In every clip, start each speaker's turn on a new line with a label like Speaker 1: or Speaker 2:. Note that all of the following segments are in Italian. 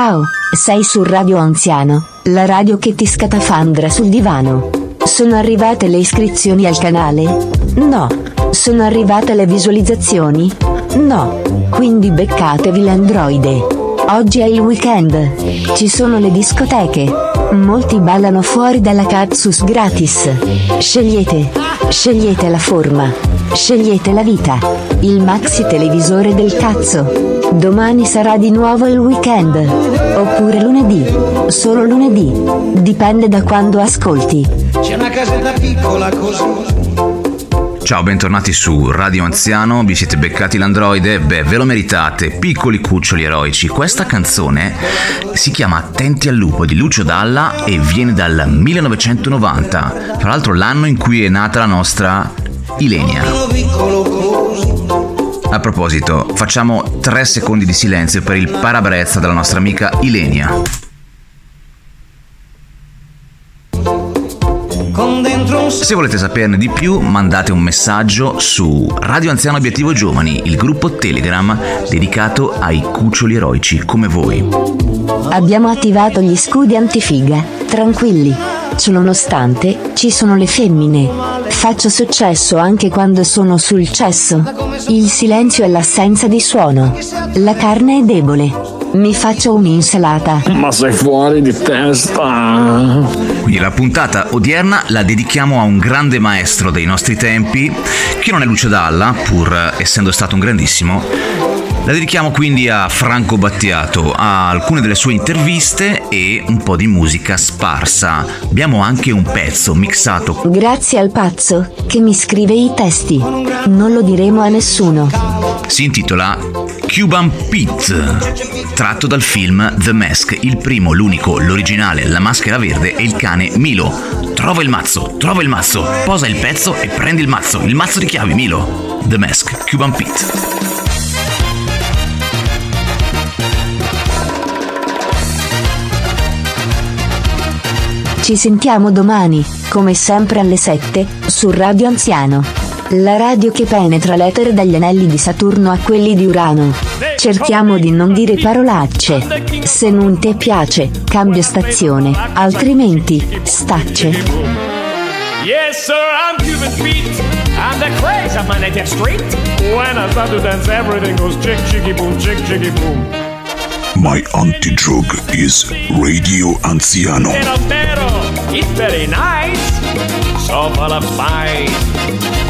Speaker 1: Ciao, sei su Radio Anziano, la radio che ti scatafandra sul divano. Sono arrivate le iscrizioni al canale? No. Sono arrivate le visualizzazioni? No. Quindi beccatevi l'androide. Oggi è il weekend. Ci sono le discoteche. Molti ballano fuori dalla Katsus gratis. Scegliete. Scegliete la forma. Scegliete la vita. Il maxi televisore del cazzo. Domani sarà di nuovo il weekend. Oppure lunedì. Solo lunedì. Dipende da quando ascolti.
Speaker 2: C'è una casetta piccola così.
Speaker 3: Ciao, bentornati su Radio Anziano, vi siete beccati l'androide? Beh, ve lo meritate, piccoli cuccioli eroici. Questa canzone si chiama Attenti al lupo di Lucio Dalla e viene dal 1990, tra l'altro l'anno in cui è nata la nostra Ilenia.
Speaker 2: Piccolo così.
Speaker 3: A proposito, facciamo 3 secondi di silenzio per il parabrezza della nostra amica Ilenia. Se volete saperne di più, mandate un messaggio su Radio Anziano Obiettivo Giovani, il gruppo Telegram dedicato ai cuccioli eroici come voi.
Speaker 1: Abbiamo attivato gli scudi antifiga. Tranquilli. Ciononostante, ci sono le femmine. Faccio successo anche quando sono sul cesso. Il silenzio è l'assenza di suono. La carne è debole. Mi faccio un'insalata.
Speaker 4: Ma sei fuori di testa.
Speaker 3: Quindi la puntata odierna la dedichiamo a un grande maestro dei nostri tempi, che non è Lucio Dalla, pur essendo stato un grandissimo. La dedichiamo quindi a Franco Battiato, a alcune delle sue interviste e un po' di musica sparsa. Abbiamo anche un pezzo mixato
Speaker 1: Grazie al pazzo che mi scrive i testi. Non lo diremo a nessuno.
Speaker 3: si intitola Cuban Pete, tratto dal film The Mask, il primo, l'unico, l'originale, la maschera verde e il cane Milo. Trova il mazzo, trova il mazzo, posa il pezzo e prendi il mazzo, il mazzo di chiavi Milo. The Mask, Cuban Pete.
Speaker 1: Ci sentiamo domani, come sempre alle 7, su Radio Anziano. La radio che penetra l'etere dagli anelli di Saturno a quelli di Urano. Cerchiamo di non dire parolacce. Se non ti piace, cambia stazione, altrimenti, stacce.
Speaker 5: Yes, sir, I'm Cuban Pete. I'm the craze of my native street. When I start to dance, everything goes chick, chicky, boom, chick, chicky, boom.
Speaker 6: My anti-drug is Radio Anziano.
Speaker 5: It's very nice. So full of spice.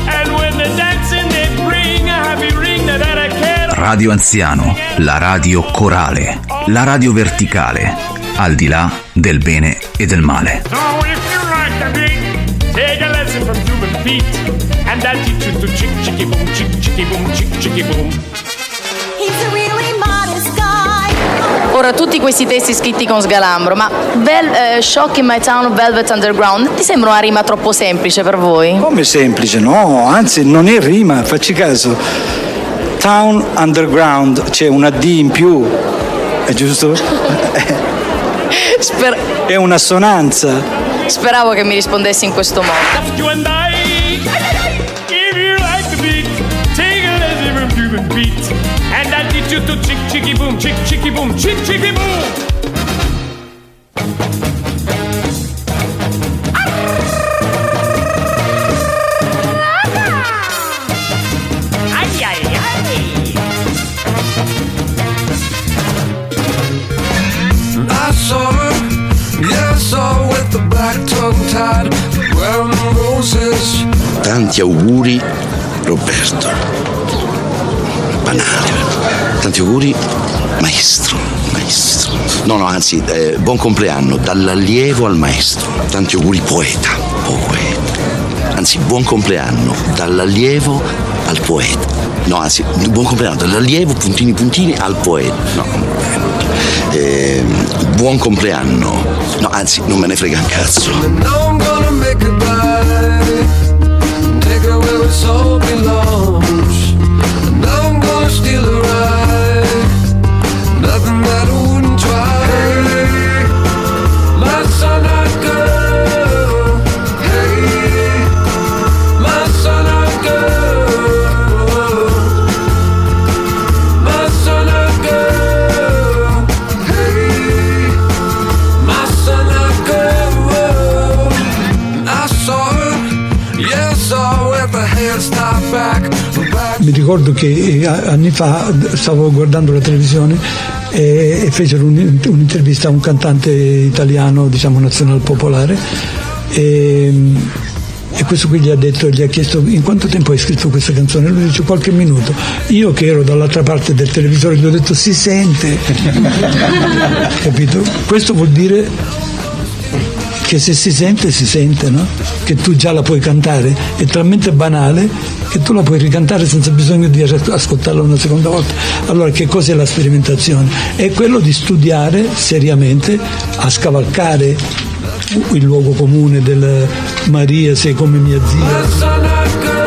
Speaker 5: And when the dancing they bring a happy ring that I can
Speaker 3: Radio Anziano, la radio corale, la radio verticale, al di là del bene e del male.
Speaker 5: So if you like the beat, take a lesson from Cuban Pete. And I'll teach you to chick, chicky, boom, chick, chicky, boom, chick, chicky, boom.
Speaker 7: Ora, tutti questi testi scritti con sgalambro, ma Vel- eh, Shock in My Town, Velvet Underground, ti sembra una rima troppo semplice per voi?
Speaker 8: Come semplice, no, anzi non è rima, facci caso. Town Underground, c'è una D in più, è giusto?
Speaker 7: Sper-
Speaker 8: È un'assonanza.
Speaker 7: speravo che mi rispondessi in questo modo.
Speaker 5: You to chick, chicky, boom, chick, chicky, boom, chick, chicky, boom. Ay, ay, ay.
Speaker 9: I saw her, yeah, I saw her with the black tongue tied, wearing the roses.
Speaker 10: Tanti auguri Roberto. Banale. Tanti auguri maestro. Maestro. No, no, anzi, eh, buon compleanno dall'allievo al maestro. Tanti auguri poeta. Poeta. Anzi, buon compleanno dall'allievo al poeta. No, anzi, buon compleanno dall'allievo puntini puntini al poeta. No. eh, buon compleanno. No, anzi, non me ne frega un cazzo.
Speaker 9: Now belongs.
Speaker 8: Mi ricordo che eh, anni fa stavo guardando la televisione e, e fecero un- un'intervista a un cantante italiano, diciamo nazional popolare. E, e questo qui gli ha detto, gli ha chiesto in quanto tempo hai scritto questa canzone? Lui dice qualche minuto. Io che ero dall'altra parte del televisore gli ho detto si sente. Capito? Questo vuol dire che se si sente si sente, no? Che tu già la puoi cantare, è talmente banale che tu la puoi ricantare senza bisogno di as- ascoltarla una seconda volta. Allora che cos'è la sperimentazione? È quello di studiare seriamente, a scavalcare il luogo comune del Maria sei come mia zia.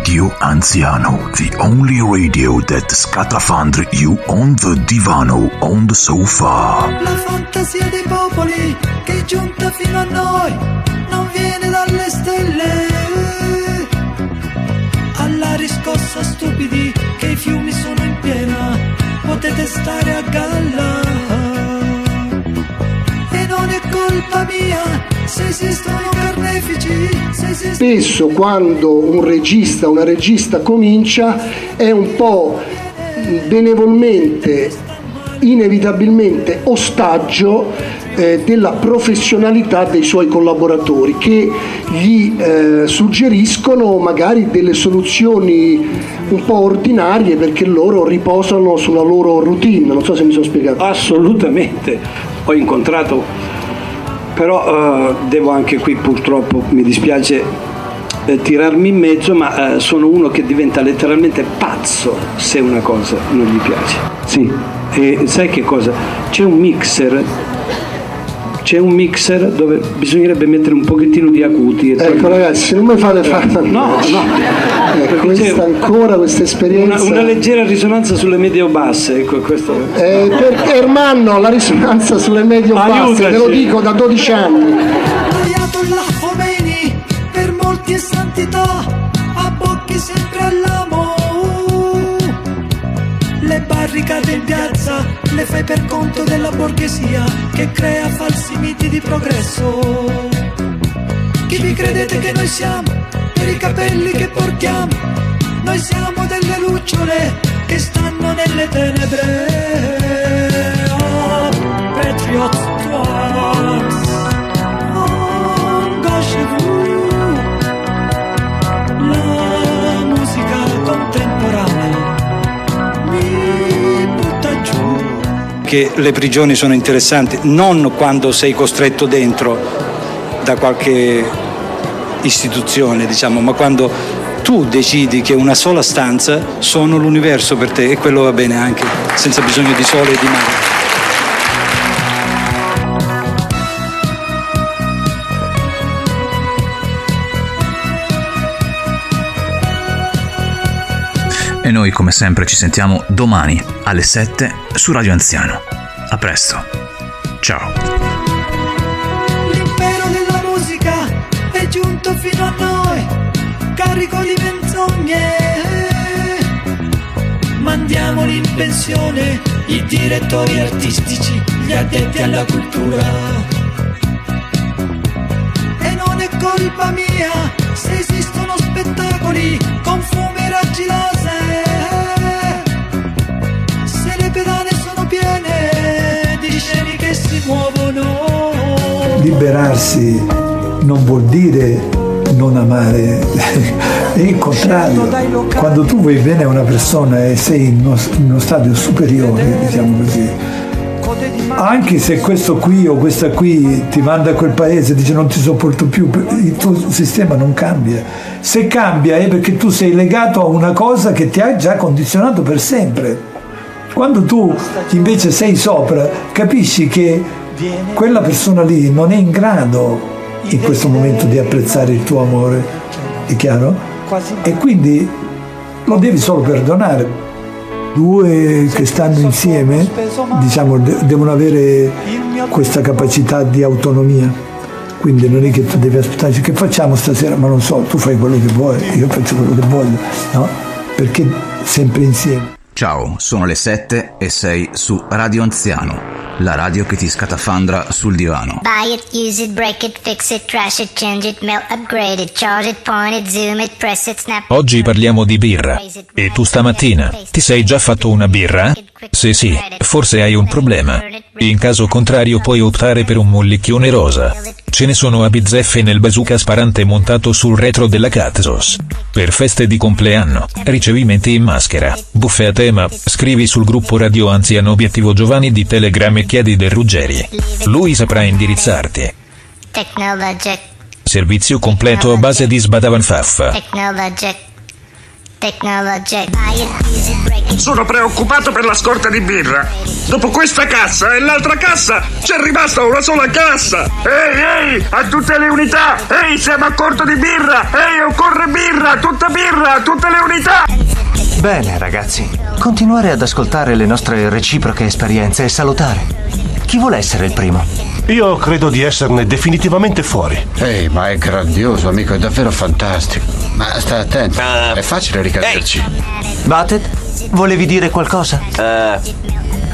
Speaker 6: Radio Anziano, the only radio that scatafandri you on the divano, on the sofa.
Speaker 11: La fantasia dei popoli che è giunta fino a noi non viene dalle stelle. Alla riscossa stupidi che i fiumi sono in piena, potete stare a galla. E non è colpa mia se esistono carnefici, se esistono...
Speaker 12: Spesso quando un regista, una regista comincia è un po' benevolmente, inevitabilmente ostaggio eh, della professionalità dei suoi collaboratori che gli eh, suggeriscono magari delle soluzioni un po' ordinarie perché loro riposano sulla loro routine, non so se mi sono spiegato.
Speaker 13: Assolutamente, ho incontrato, però eh, devo anche qui purtroppo, mi dispiace eh, tirarmi in mezzo, ma eh, sono uno che diventa letteralmente pazzo se una cosa non gli piace. Sì, e sai che cosa? C'è un mixer. C'è un mixer dove bisognerebbe mettere un pochettino di acuti. e
Speaker 12: Ecco ragazzi, non mi fate fare
Speaker 13: No, no,
Speaker 12: Ecco, questa ancora questa esperienza.
Speaker 13: una, una leggera risonanza sulle medio-basse, ecco questo.
Speaker 12: Eh, perché Ermanno la risonanza sulle medio basse,
Speaker 13: Aiutaci.
Speaker 12: te lo dico da 12 anni.
Speaker 11: Per molti è santità barricate in piazza le fai per conto della borghesia che crea falsi miti di progresso. Chi vi credete che noi siamo? Per i capelli che portiamo noi siamo delle lucciole che stanno nelle tenebre
Speaker 8: che le prigioni sono interessanti non quando sei costretto dentro da qualche istituzione, diciamo, ma quando tu decidi che una sola stanza sono l'universo per te e quello va bene anche, senza bisogno di sole e di mare.
Speaker 3: E noi come sempre ci sentiamo domani alle 7 su Radio Anziano. A presto. Ciao.
Speaker 11: L'impero della musica è giunto fino a noi, carico di menzogne. Mandiamoli in pensione i direttori artistici, gli addetti alla cultura. E non è colpa mia se esistono spettacoli con fumo e raggi laser.
Speaker 14: Liberarsi non vuol dire non amare, è il contrario. Quando tu vuoi bene a una persona e sei in uno, in uno stadio superiore, diciamo così, anche se questo qui o questa qui ti manda a quel paese e dice non ti sopporto più, il tuo sistema non cambia. Se cambia è perché tu sei legato a una cosa che ti ha già condizionato per sempre. Quando tu invece sei sopra, capisci che quella persona lì non è in grado in questo momento di apprezzare il tuo amore, è chiaro? E quindi lo devi solo perdonare. due che stanno insieme diciamo, de- devono avere questa capacità di autonomia. Quindi non è che tu devi aspettare che facciamo stasera, ma non so, tu fai quello che vuoi, io faccio quello che voglio, no? Perché sempre insieme.
Speaker 3: Ciao, sono le 7 e 6 su Radio Anziano, la radio che ti scatafandra sul divano.
Speaker 15: Buy it, use it, break it, fix it, trash it, change it, melt, upgrade it, charge it, point it, zoom it, press it, snap.
Speaker 16: Oggi parliamo di birra. E tu stamattina ti sei già fatto una birra? Se sì, forse hai un problema. In caso contrario puoi optare per un mollicchione rosa. Ce ne sono a bizzeffe nel bazooka sparante montato sul retro della Catzos. Per feste di compleanno, ricevimenti in maschera, buffe a tema, scrivi sul gruppo Radio Anziano Obiettivo Giovanni di Telegram e chiedi del Ruggeri. Lui saprà indirizzarti. Servizio completo a base di sbadavanfaffa.
Speaker 15: technologic,
Speaker 17: Sono preoccupato per la scorta di birra. Dopo questa cassa e l'altra cassa c'è rimasta una sola cassa. Ehi, ehi, a tutte le unità. Ehi, siamo a corto di birra. Ehi, occorre birra, tutta birra, tutte le unità.
Speaker 18: Bene, ragazzi, continuare ad ascoltare le nostre reciproche esperienze è salutare. Chi vuole essere il primo?
Speaker 19: Io credo di esserne definitivamente fuori.
Speaker 20: Ehi, ma è grandioso, amico, è davvero fantastico. Ma stai attento, è facile ricaderci.
Speaker 18: Batet, volevi dire qualcosa?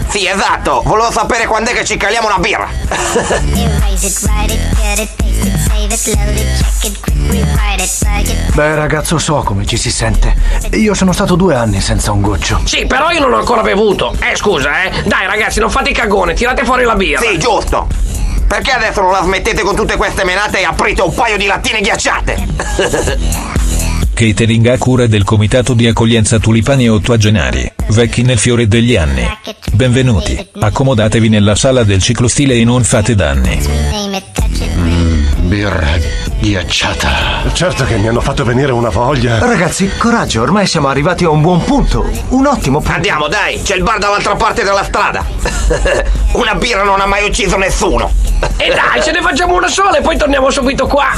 Speaker 21: Sì, esatto. Volevo sapere quando è che ci caliamo una birra.
Speaker 18: Beh, ragazzo, so come ci si sente. Io sono stato due anni senza un goccio.
Speaker 17: Sì, però io non ho ancora bevuto. Eh, scusa, eh. Dai, ragazzi, non fate i cagone, tirate fuori la birra.
Speaker 21: Sì, giusto. Perché adesso non la smettete con tutte queste menate e aprite un paio di lattine ghiacciate?
Speaker 16: Catering a cura del Comitato di Accoglienza Tulipani Ottuagenari, vecchi nel fiore degli anni. Benvenuti, accomodatevi nella sala del ciclostile e non fate danni.
Speaker 20: Mm, birra ghiacciata.
Speaker 19: Certo che mi hanno fatto venire una voglia.
Speaker 18: Ragazzi, coraggio, ormai siamo arrivati a un buon punto. Un ottimo punto.
Speaker 21: Andiamo, dai, c'è il bar dall'altra parte della strada. una birra non ha mai ucciso nessuno.
Speaker 17: E dai, ce ne facciamo una sola e poi torniamo subito qua.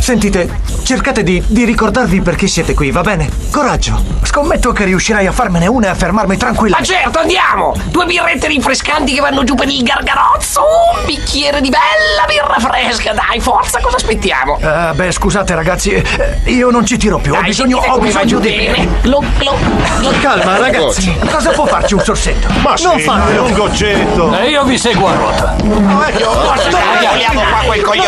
Speaker 18: Sentite, cercate di, di ricordarvi perché siete qui, va bene? Coraggio. Scommetto che riuscirai a farmene una e a fermarmi tranquilla.
Speaker 17: Ma certo, andiamo! Due birrette rinfrescanti che vanno giù per il gargarozzo, un bicchiere di bella birra fresca, dai, forza, cosa aspettiamo?
Speaker 18: Eh, beh, scusate ragazzi, eh, io non ci tiro più, ho
Speaker 17: Dai,
Speaker 18: bisogno, ho
Speaker 17: come va
Speaker 18: bisogno di
Speaker 17: bene. Glo, glo, glo.
Speaker 18: Calma ragazzi, cosa può farci un sorsetto?
Speaker 19: Ma sì,
Speaker 18: non
Speaker 19: dai,
Speaker 18: fatelo.
Speaker 19: un goccetto.
Speaker 5: E io vi seguo a ruota.
Speaker 17: E poi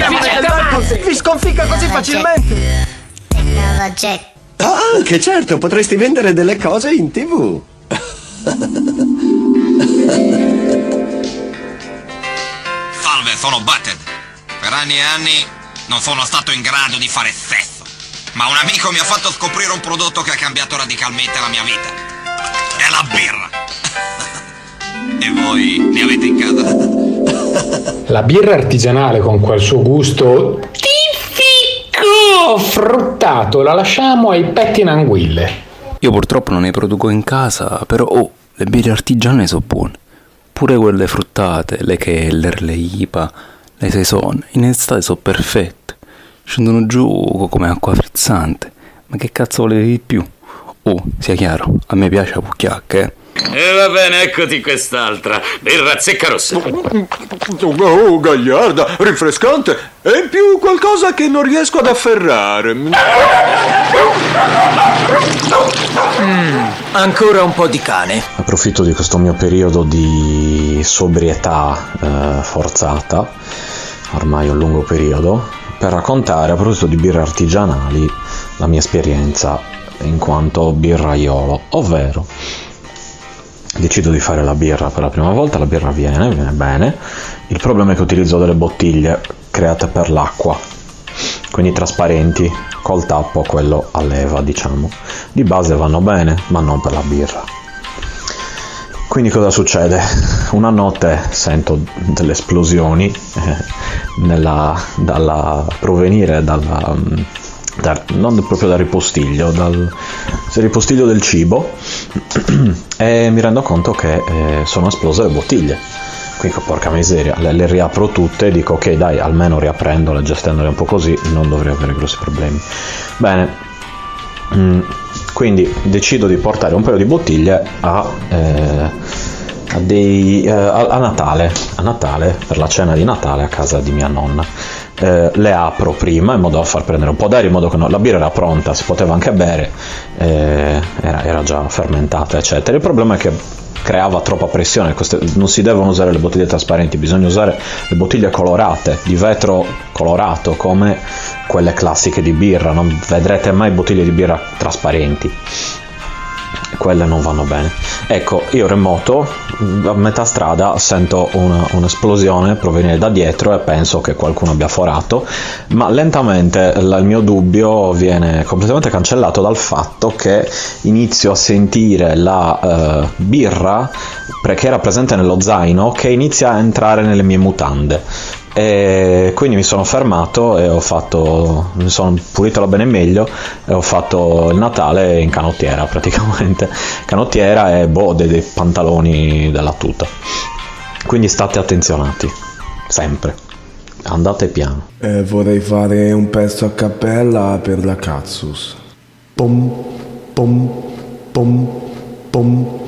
Speaker 18: il
Speaker 17: vi
Speaker 18: tempo
Speaker 17: siete
Speaker 18: del
Speaker 17: pazzi.
Speaker 18: Vi sconficca così facilmente.
Speaker 15: Technologic.
Speaker 22: Ah, anche certo, potresti vendere delle cose in tv.
Speaker 23: Salve, sono Butted. Per anni e anni non sono stato in grado di fare sesso. Ma un amico mi ha fatto scoprire un prodotto che ha cambiato radicalmente la mia vita. È la birra. e voi ne avete in casa?
Speaker 24: La birra artigianale con quel suo gusto tipico fruttato la lasciamo ai petti in anguille.
Speaker 25: Io purtroppo non ne produco in casa, però oh, le birre artigiane sono buone. Pure quelle fruttate, le Keller, le IPA, le Saison, in estate sono perfette. Scendono giù come acqua frizzante. Ma che cazzo volete di più? Oh, sia chiaro, a me piace la pucchiacca, eh.
Speaker 5: E va bene, eccoti quest'altra. Birra zecca rossa.
Speaker 4: Oh, gagliarda, rinfrescante e in più qualcosa che non riesco ad afferrare.
Speaker 18: Ancora un po' di cane.
Speaker 26: Approfitto di questo mio periodo di sobrietà eh, forzata, ormai un lungo periodo, per raccontare a proposito di birre artigianali la mia esperienza in quanto birraiolo, ovvero decido di fare la birra per la prima volta, la birra viene, viene bene, il problema è che utilizzo delle bottiglie create per l'acqua, quindi trasparenti, col tappo quello a leva diciamo, di base vanno bene, ma non per la birra. Quindi cosa succede? Una notte sento delle esplosioni eh, nella- dalla- provenire dalla, mm, da- non proprio dal ripostiglio, dal dal ripostiglio del cibo e mi rendo conto che eh, sono esplose le bottiglie. Quindi porca miseria, le, le riapro tutte e dico ok dai, almeno riaprendole, gestendole un po' così, non dovrei avere grossi problemi. Bene, mm, quindi decido di portare un paio di bottiglie a, eh, a, dei, eh, a, a Natale, a Natale, per la cena di Natale a casa di mia nonna. Eh, le apro prima in modo da far prendere un po' d'aria in modo che no- la birra era pronta, si poteva anche bere, eh, era, era già fermentata eccetera. Il problema è che creava troppa pressione, queste- non si devono usare le bottiglie trasparenti, bisogna usare le bottiglie colorate, di vetro colorato come quelle classiche di birra, non vedrete mai bottiglie di birra trasparenti quelle non vanno bene. Ecco, io remoto, a metà strada sento una- un'esplosione provenire da dietro e penso che qualcuno abbia forato, ma lentamente il mio dubbio viene completamente cancellato dal fatto che inizio a sentire la eh, birra che era presente nello zaino che inizia a entrare nelle mie mutande. E quindi mi sono fermato e ho fatto, mi sono pulito la bene meglio e ho fatto il Natale in canottiera praticamente, canottiera e boh, dei, dei pantaloni della tuta. Quindi state attenzionati, sempre, andate piano.
Speaker 27: Eh, vorrei fare un pezzo a cappella per la Katsus. Pom, pom, pom, pom,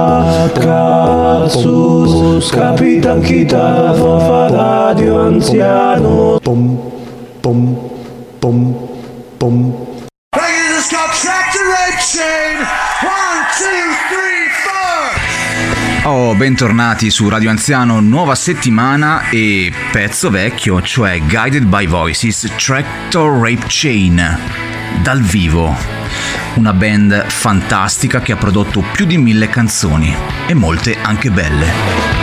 Speaker 27: Katsus Capitan Kita fa radio anziano
Speaker 11: got trapped in red chain. One, two, three, four.
Speaker 3: Oh, bentornati su Radio Anziano, nuova settimana e pezzo vecchio, cioè Guided by Voices Tractor Rape Chain, dal vivo. Una band fantastica che ha prodotto più di mille canzoni e molte anche belle.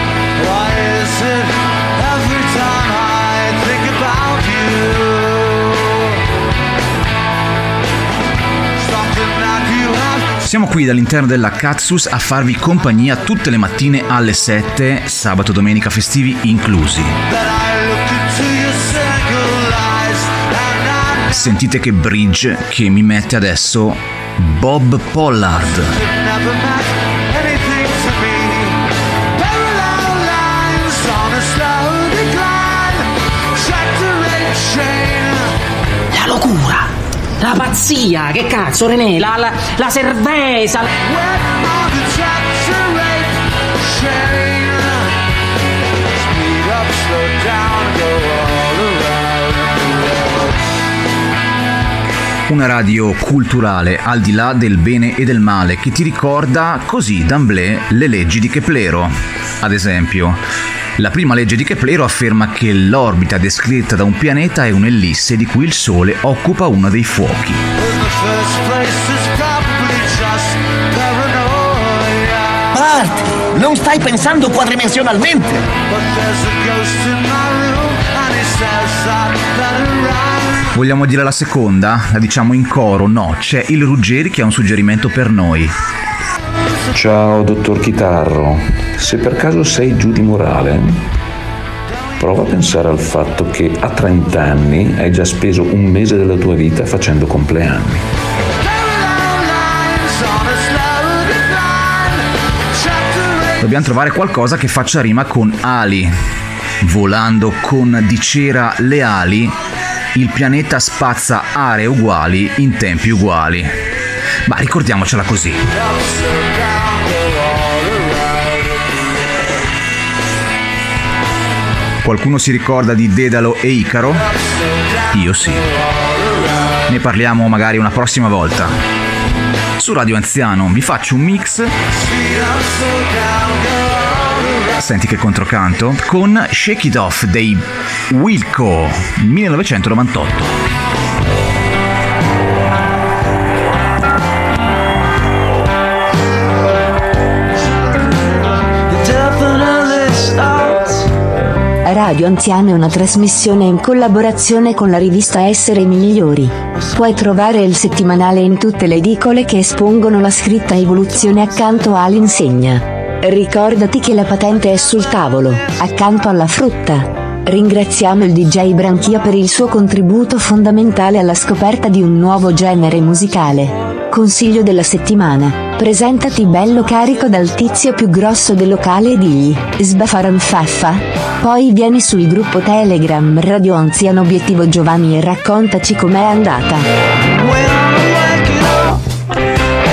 Speaker 3: Siamo qui dall'interno della Katsus a farvi compagnia tutte le mattine alle 7, sabato e domenica festivi inclusi. Sentite che bridge che mi mette adesso Bob Pollard.
Speaker 28: La locura, la pazzia, che cazzo René, la, la, la cerveza.
Speaker 3: Una radio culturale al di là del bene e del male che ti ricorda così d'amblè le leggi di Keplero. Ad esempio, la prima legge di Keplero afferma che l'orbita descritta da un pianeta è un'ellisse di cui il Sole occupa uno dei fuochi.
Speaker 28: Bart, non stai pensando quadrimensionalmente.
Speaker 3: Vogliamo dire la seconda? La diciamo in coro? No, c'è il Ruggeri che ha un suggerimento per noi.
Speaker 29: Ciao dottor Chitarro, se per caso sei giù di morale, prova a pensare al fatto che a 30 anni hai già speso un mese della tua vita facendo compleanni.
Speaker 3: Dobbiamo trovare qualcosa che faccia rima con ali. Volando con di cera le ali, il pianeta spazza aree uguali in tempi uguali. Ma ricordiamocela così. Qualcuno si ricorda di Dedalo e Icaro? Io sì. Ne parliamo magari una prossima volta. Su Radio Anziano vi faccio un mix Senti che controcanto con Shake It Off dei Wilco 1998.
Speaker 11: definitely starts
Speaker 1: Radio Anziano è una trasmissione in collaborazione con la rivista Essere Migliori. Puoi trovare il settimanale in tutte le edicole che espongono la scritta evoluzione accanto all'insegna. Ricordati che la patente è sul tavolo, accanto alla frutta. Ringraziamo il DJ Branchia per il suo contributo fondamentale alla scoperta di un nuovo genere musicale. Consiglio della settimana. Presentati bello carico dal tizio più grosso del locale e digli, sbafaranfaffa. Poi vieni sul gruppo Telegram Radio Anziano Obiettivo Giovanni e raccontaci com'è andata.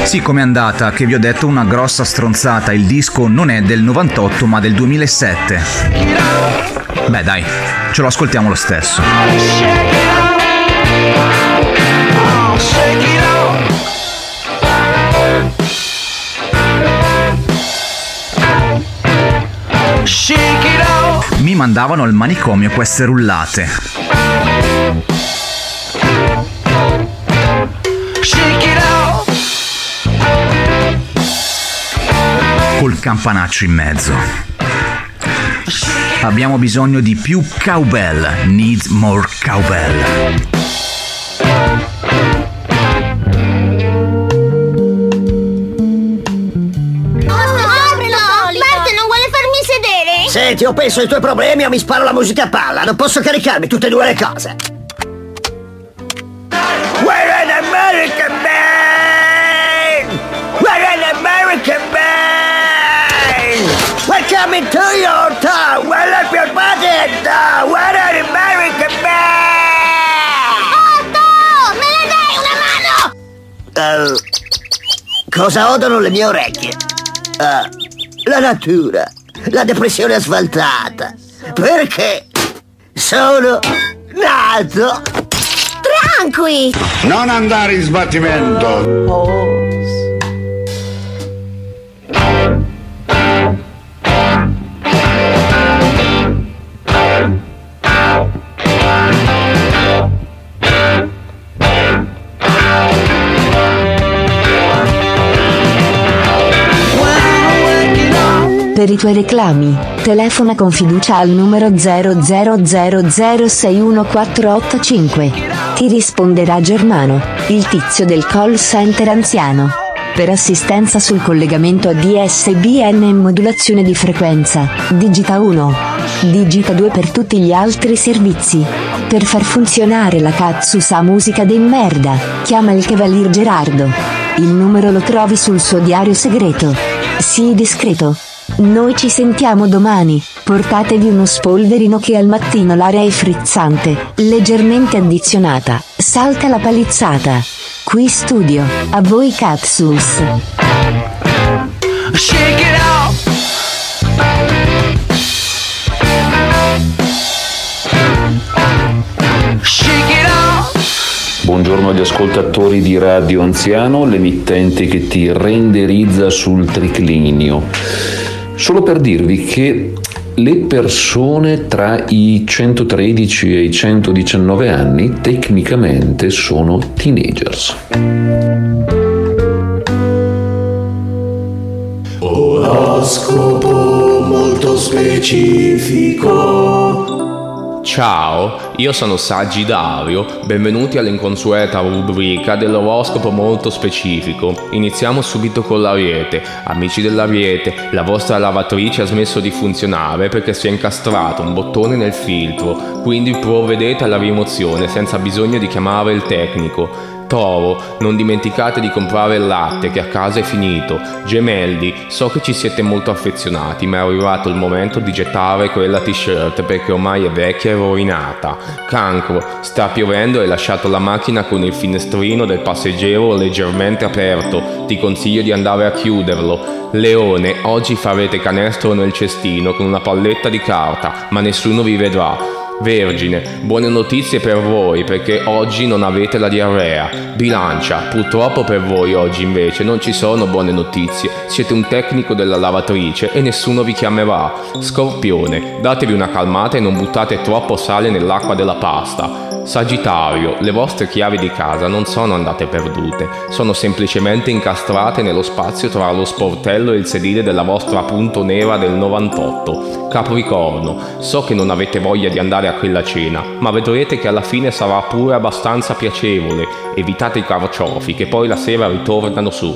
Speaker 3: Sì, com'è andata? Che vi ho detto una grossa stronzata. Il disco non è del 98 ma del 2007. Beh dai, ce lo ascoltiamo lo stesso. Mi mandavano al manicomio queste rullate. Col campanaccio in mezzo. Abbiamo bisogno di più cowbell. Needs more cowbell.
Speaker 30: Bart non vuole farmi sedere?
Speaker 10: Senti, o penso ai tuoi problemi o mi sparo la musica a palla. Non posso caricarmi tutte e due le cose. Cosa odono le mie orecchie? Ah, la natura, la depressione asfaltata. Perché sono nato.
Speaker 30: Tranqui!
Speaker 20: Non andare in sbattimento!
Speaker 1: Per i tuoi reclami, telefona con fiducia al numero 0000614885. Ti risponderà Germano, il tizio del call center anziano. Per assistenza sul collegamento a DSBN e modulazione di frequenza, digita 1. Digita 2 per tutti gli altri servizi. Per far funzionare la Katsusa musica de merda, chiama il Cavalier Gerardo. Il numero lo trovi sul suo diario segreto. Sii discreto. Noi ci sentiamo domani. Portatevi uno spolverino che al mattino l'aria è frizzante, leggermente addizionata. Salta la palizzata. Qui studio. A voi Katsus.
Speaker 27: Shake it off. Shake it off.
Speaker 16: Buongiorno agli ascoltatori di Radio Anziano, l'emittente che ti renderizza sul triclinio. Solo per dirvi che le persone tra i 113 e i 119 anni tecnicamente sono teenagers.
Speaker 27: Oroscopo molto specifico.
Speaker 31: Ciao, io sono Sagittario, benvenuti all'inconsueta rubrica dell'oroscopo molto specifico. Iniziamo subito con l'Ariete. Amici dell'Ariete, la vostra lavatrice ha smesso di funzionare perché si è incastrato un bottone nel filtro, quindi provvedete alla rimozione senza bisogno di chiamare il tecnico. Toro, non dimenticate di comprare il latte che a casa è finito. Gemelli, so che ci siete molto affezionati, ma è arrivato il momento di gettare quella t-shirt perché ormai è vecchia e rovinata. Cancro, sta piovendo e hai lasciato la macchina con il finestrino del passeggero leggermente aperto. Ti consiglio di andare a chiuderlo. Leone, oggi farete canestro nel cestino con una palletta di carta, ma nessuno vi vedrà. Vergine, buone notizie per voi perché oggi non avete la diarrea. Bilancia, purtroppo per voi oggi invece non ci sono buone notizie. Siete un tecnico della lavatrice e nessuno vi chiamerà. Scorpione, datevi una calmata e non buttate troppo sale nell'acqua della pasta. Sagittario, le vostre chiavi di casa non sono andate perdute, sono semplicemente incastrate nello spazio tra lo sportello e il sedile della vostra punto nera del 98. Capricorno, so che non avete voglia di andare a quella cena, ma vedrete che alla fine sarà pure abbastanza piacevole. Evitate i carciofi che poi la sera ritornano su.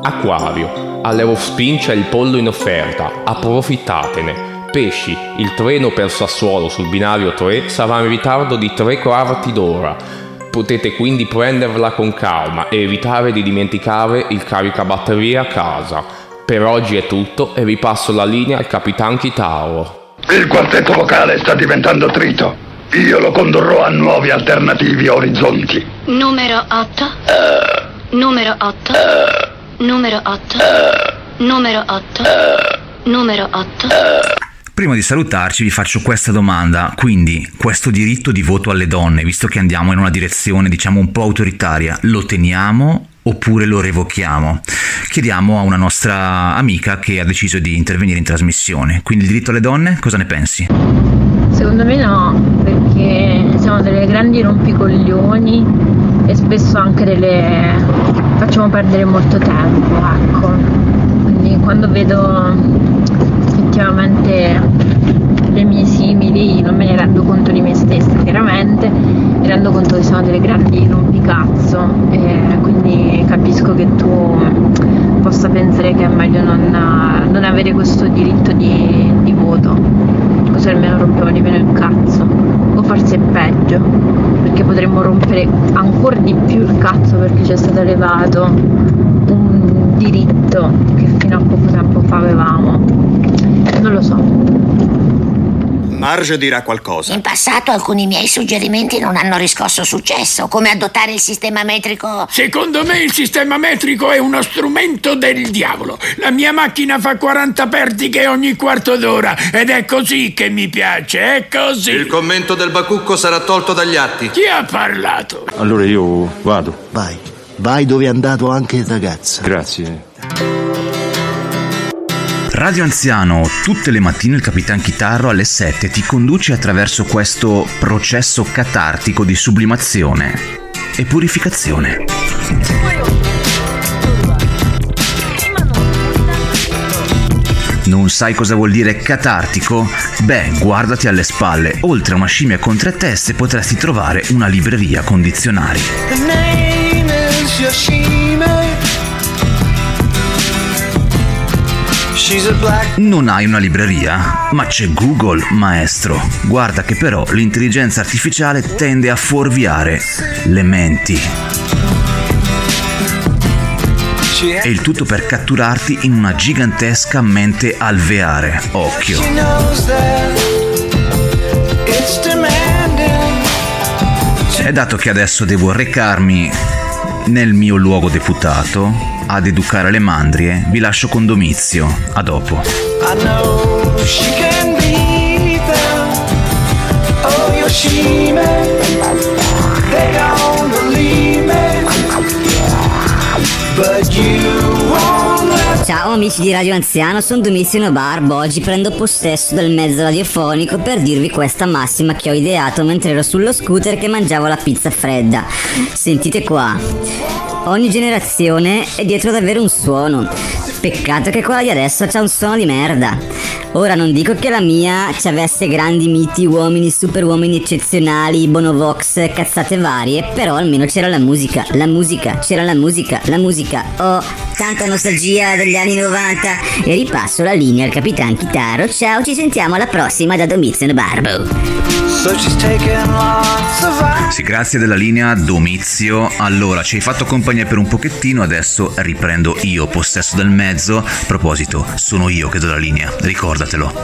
Speaker 31: Acquario, all'Eurospin c'è il pollo in offerta, approfittatene. Pesci, il treno per Sassuolo sul binario 3 sarà in ritardo di tre quarti d'ora. Potete quindi prenderla con calma e evitare di dimenticare il caricabatterie a casa. Per oggi è tutto e vi passo la linea al Capitan Chitauro.
Speaker 17: Il quartetto vocale sta diventando trito. Io lo condurrò a nuovi alternativi orizzonti.
Speaker 15: Numero 8. Numero 8. Numero 8. Numero 8. Numero 8.
Speaker 3: Prima di salutarci vi faccio questa domanda, quindi questo diritto di voto alle donne, visto che andiamo in una direzione diciamo un po' autoritaria, lo teniamo oppure lo revochiamo? Chiediamo a una nostra amica che ha deciso di intervenire in trasmissione, quindi il diritto alle donne, cosa ne pensi?
Speaker 32: Secondo me no, perché siamo delle grandi rompicoglioni e spesso anche delle facciamo perdere molto tempo, ecco. Quindi quando vedo effettivamente le mie simili non me ne rendo conto di me stessa chiaramente, mi rendo conto che sono delle grandi rompicazzo e quindi capisco che tu possa pensare che è meglio non, non avere questo diritto di, di voto, così almeno rompiamo di meno il cazzo, o forse è peggio, perché potremmo rompere ancora di più il cazzo perché ci è stato elevato un diritto che fino a poco tempo fa avevamo. Non lo so.
Speaker 33: Marge dirà qualcosa.
Speaker 30: In passato alcuni miei suggerimenti non hanno riscosso successo, come adottare il sistema metrico.
Speaker 34: Secondo me il sistema metrico è uno strumento del diavolo. La mia macchina fa 40 pertiche ogni quarto d'ora ed è così che mi piace, è così.
Speaker 33: Il commento del Bacucco sarà tolto dagli atti.
Speaker 34: Chi ha parlato?
Speaker 35: Allora io vado.
Speaker 10: Vai, vai dove è andato anche il ragazzo.
Speaker 35: Grazie.
Speaker 3: Radio Anziano, tutte le mattine il Capitan Chitarro alle 7 ti conduce attraverso questo processo catartico di sublimazione e purificazione. Non sai cosa vuol dire catartico? Beh, guardati alle spalle, oltre a una scimmia con tre teste potresti trovare una libreria con dizionari. Non hai una libreria? Ma c'è Google, maestro. Guarda che però l'intelligenza artificiale tende a fuorviare le menti. E il tutto per catturarti in una gigantesca mente alveare. Occhio. E dato che adesso devo recarmi nel mio luogo deputato ad educare le mandrie, vi lascio con Domizio. A dopo.
Speaker 11: Oh, Yoshime.
Speaker 36: Amici di Radio Anziano, sono Domizio Nobarbo. Oggi prendo possesso del mezzo radiofonico per dirvi questa massima che ho ideato mentre ero sullo scooter che mangiavo la pizza fredda. Sentite qua. Ogni generazione è dietro ad avere un suono. Peccato che quella di adesso c'ha un suono di merda. Ora non dico che la mia ci avesse grandi miti, uomini, super uomini eccezionali, bonovox, cazzate varie, però almeno c'era la musica, la musica, c'era la musica, la musica. Oh, tanta nostalgia degli anni 90. E ripasso la linea al Capitan Chitaro. Ciao, ci sentiamo alla prossima da Domizio Barbo.
Speaker 3: Sì, grazie della linea Domizio. Allora, ci hai fatto compagnia per un pochettino, adesso riprendo io possesso del mezzo. A proposito, sono io che do la linea, ricordatelo.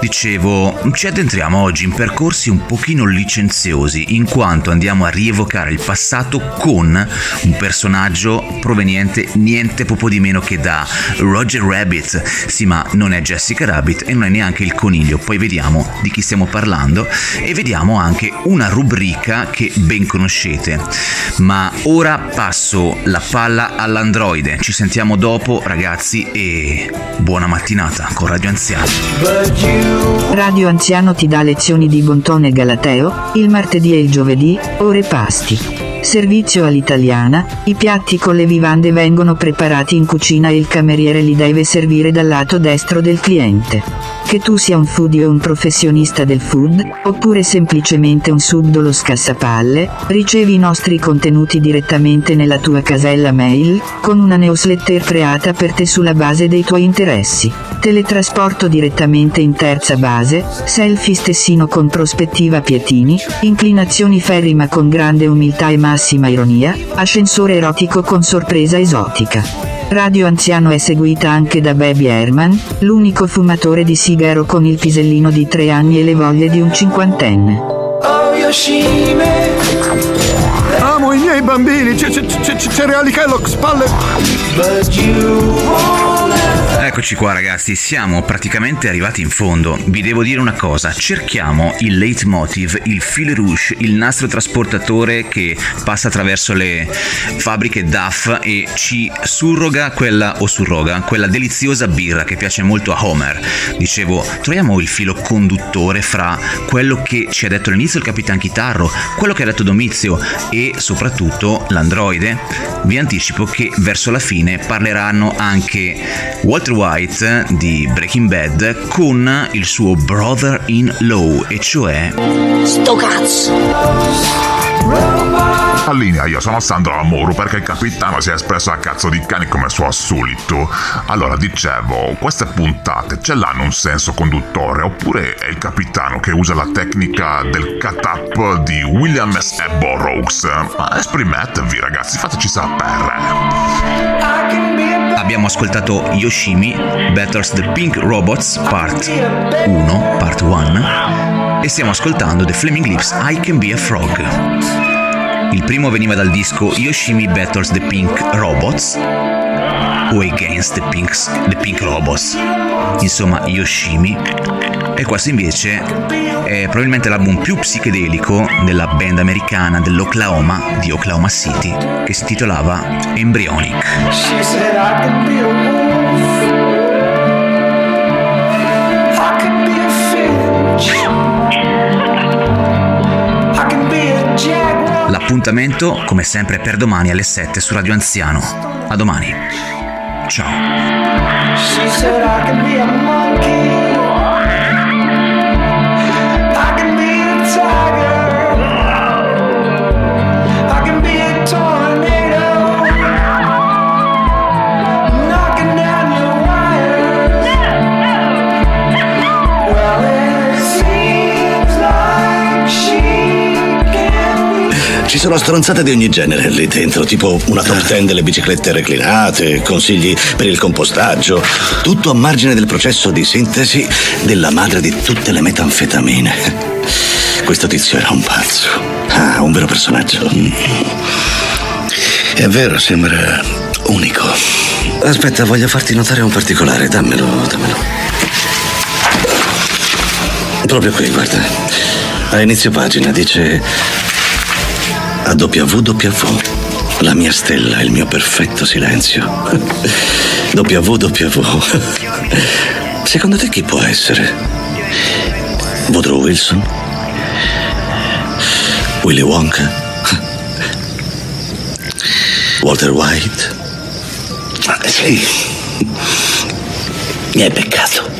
Speaker 3: Dicevo, ci addentriamo oggi in percorsi un pochino licenziosi, in quanto andiamo a rievocare il passato con un personaggio proveniente niente poco di meno che da Roger Rabbit. Sì, ma non è Jessica Rabbit e non è neanche il coniglio. Poi vediamo di chi stiamo parlando e vediamo anche una rubrica che ben conoscete. Ma ora passo la palla all'androide. Ci sentiamo dopo ragazzi e buona mattinata con Radio Anziano.
Speaker 37: Radio Anziano ti dà lezioni di Bontone e Galateo, il martedì e il giovedì, ore pasti. Servizio all'italiana, i piatti con le vivande vengono preparati in cucina e il cameriere li deve servire dal lato destro del cliente. Che tu sia un foodie o un professionista del food, oppure semplicemente un subdolo scassapalle, ricevi i nostri contenuti direttamente nella tua casella mail, con una newsletter creata per te sulla base dei tuoi interessi. Teletrasporto direttamente in terza base, selfie stessino con prospettiva pietini, inclinazioni ferri ma con grande umiltà e massima ironia, ascensore erotico con sorpresa esotica. Radio Anziano è seguita anche da Baby Herman, l'unico fumatore di sigaro con il pisellino di tre anni e le voglie di un cinquantenne.
Speaker 11: Oh Yoshime
Speaker 35: Amo i miei bambini, c- c- c- cereali Kellogg's, palle.
Speaker 3: Eccoci qua ragazzi, siamo praticamente arrivati in fondo. Vi devo dire una cosa, cerchiamo il leitmotiv, il fil rouge, il nastro trasportatore che passa attraverso le fabbriche DAF e ci surroga quella, o surroga, quella deliziosa birra che piace molto a Homer. Dicevo, troviamo il filo conduttore fra quello che ci ha detto all'inizio il Capitan Chitarro, quello che ha detto Domizio e soprattutto l'androide. Vi anticipo che verso la fine parleranno anche Walter White di Breaking Bad con il suo brother in law, e cioè
Speaker 30: Sto cazzo!
Speaker 38: A linea, io sono Sandro Amoro perché il capitano si è espresso a cazzo di cani come suo solito. Allora, dicevo, queste puntate ce l'hanno un senso conduttore oppure è il capitano che usa la tecnica del cut-up di William S. E. Burroughs? Ma esprimetevi ragazzi, fateci sapere.
Speaker 3: Abbiamo ascoltato Yoshimi, Battles the Pink Robots, Part 1, Part 1, e stiamo ascoltando The Flaming Lips, I Can Be a Frog. Il primo veniva dal disco Yoshimi Battles the Pink Robots o Against the, Pinks, the Pink Robots. Insomma, Yoshimi. E questo invece è probabilmente l'album più psichedelico della band americana dell'Oklahoma, di Oklahoma City, che si titolava Embryonic. L'appuntamento, come sempre, per domani alle 7 su Radio Anziano. A domani. Ciao.
Speaker 10: Ci sono stronzate di ogni genere lì dentro, tipo una top 10 delle biciclette reclinate, consigli per il compostaggio, tutto a margine del processo di sintesi della madre di tutte le metanfetamine. Questo tizio era un pazzo. Ah, un vero personaggio. È vero, sembra unico. Aspetta, voglio farti notare un particolare, dammelo, dammelo. Proprio qui, guarda. A inizio pagina dice a WWW. La mia stella, il mio perfetto silenzio. WWW. Secondo te chi può essere? Woodrow Wilson? Willy Wonka? Walter White? Ah, sì. Mi hai beccato.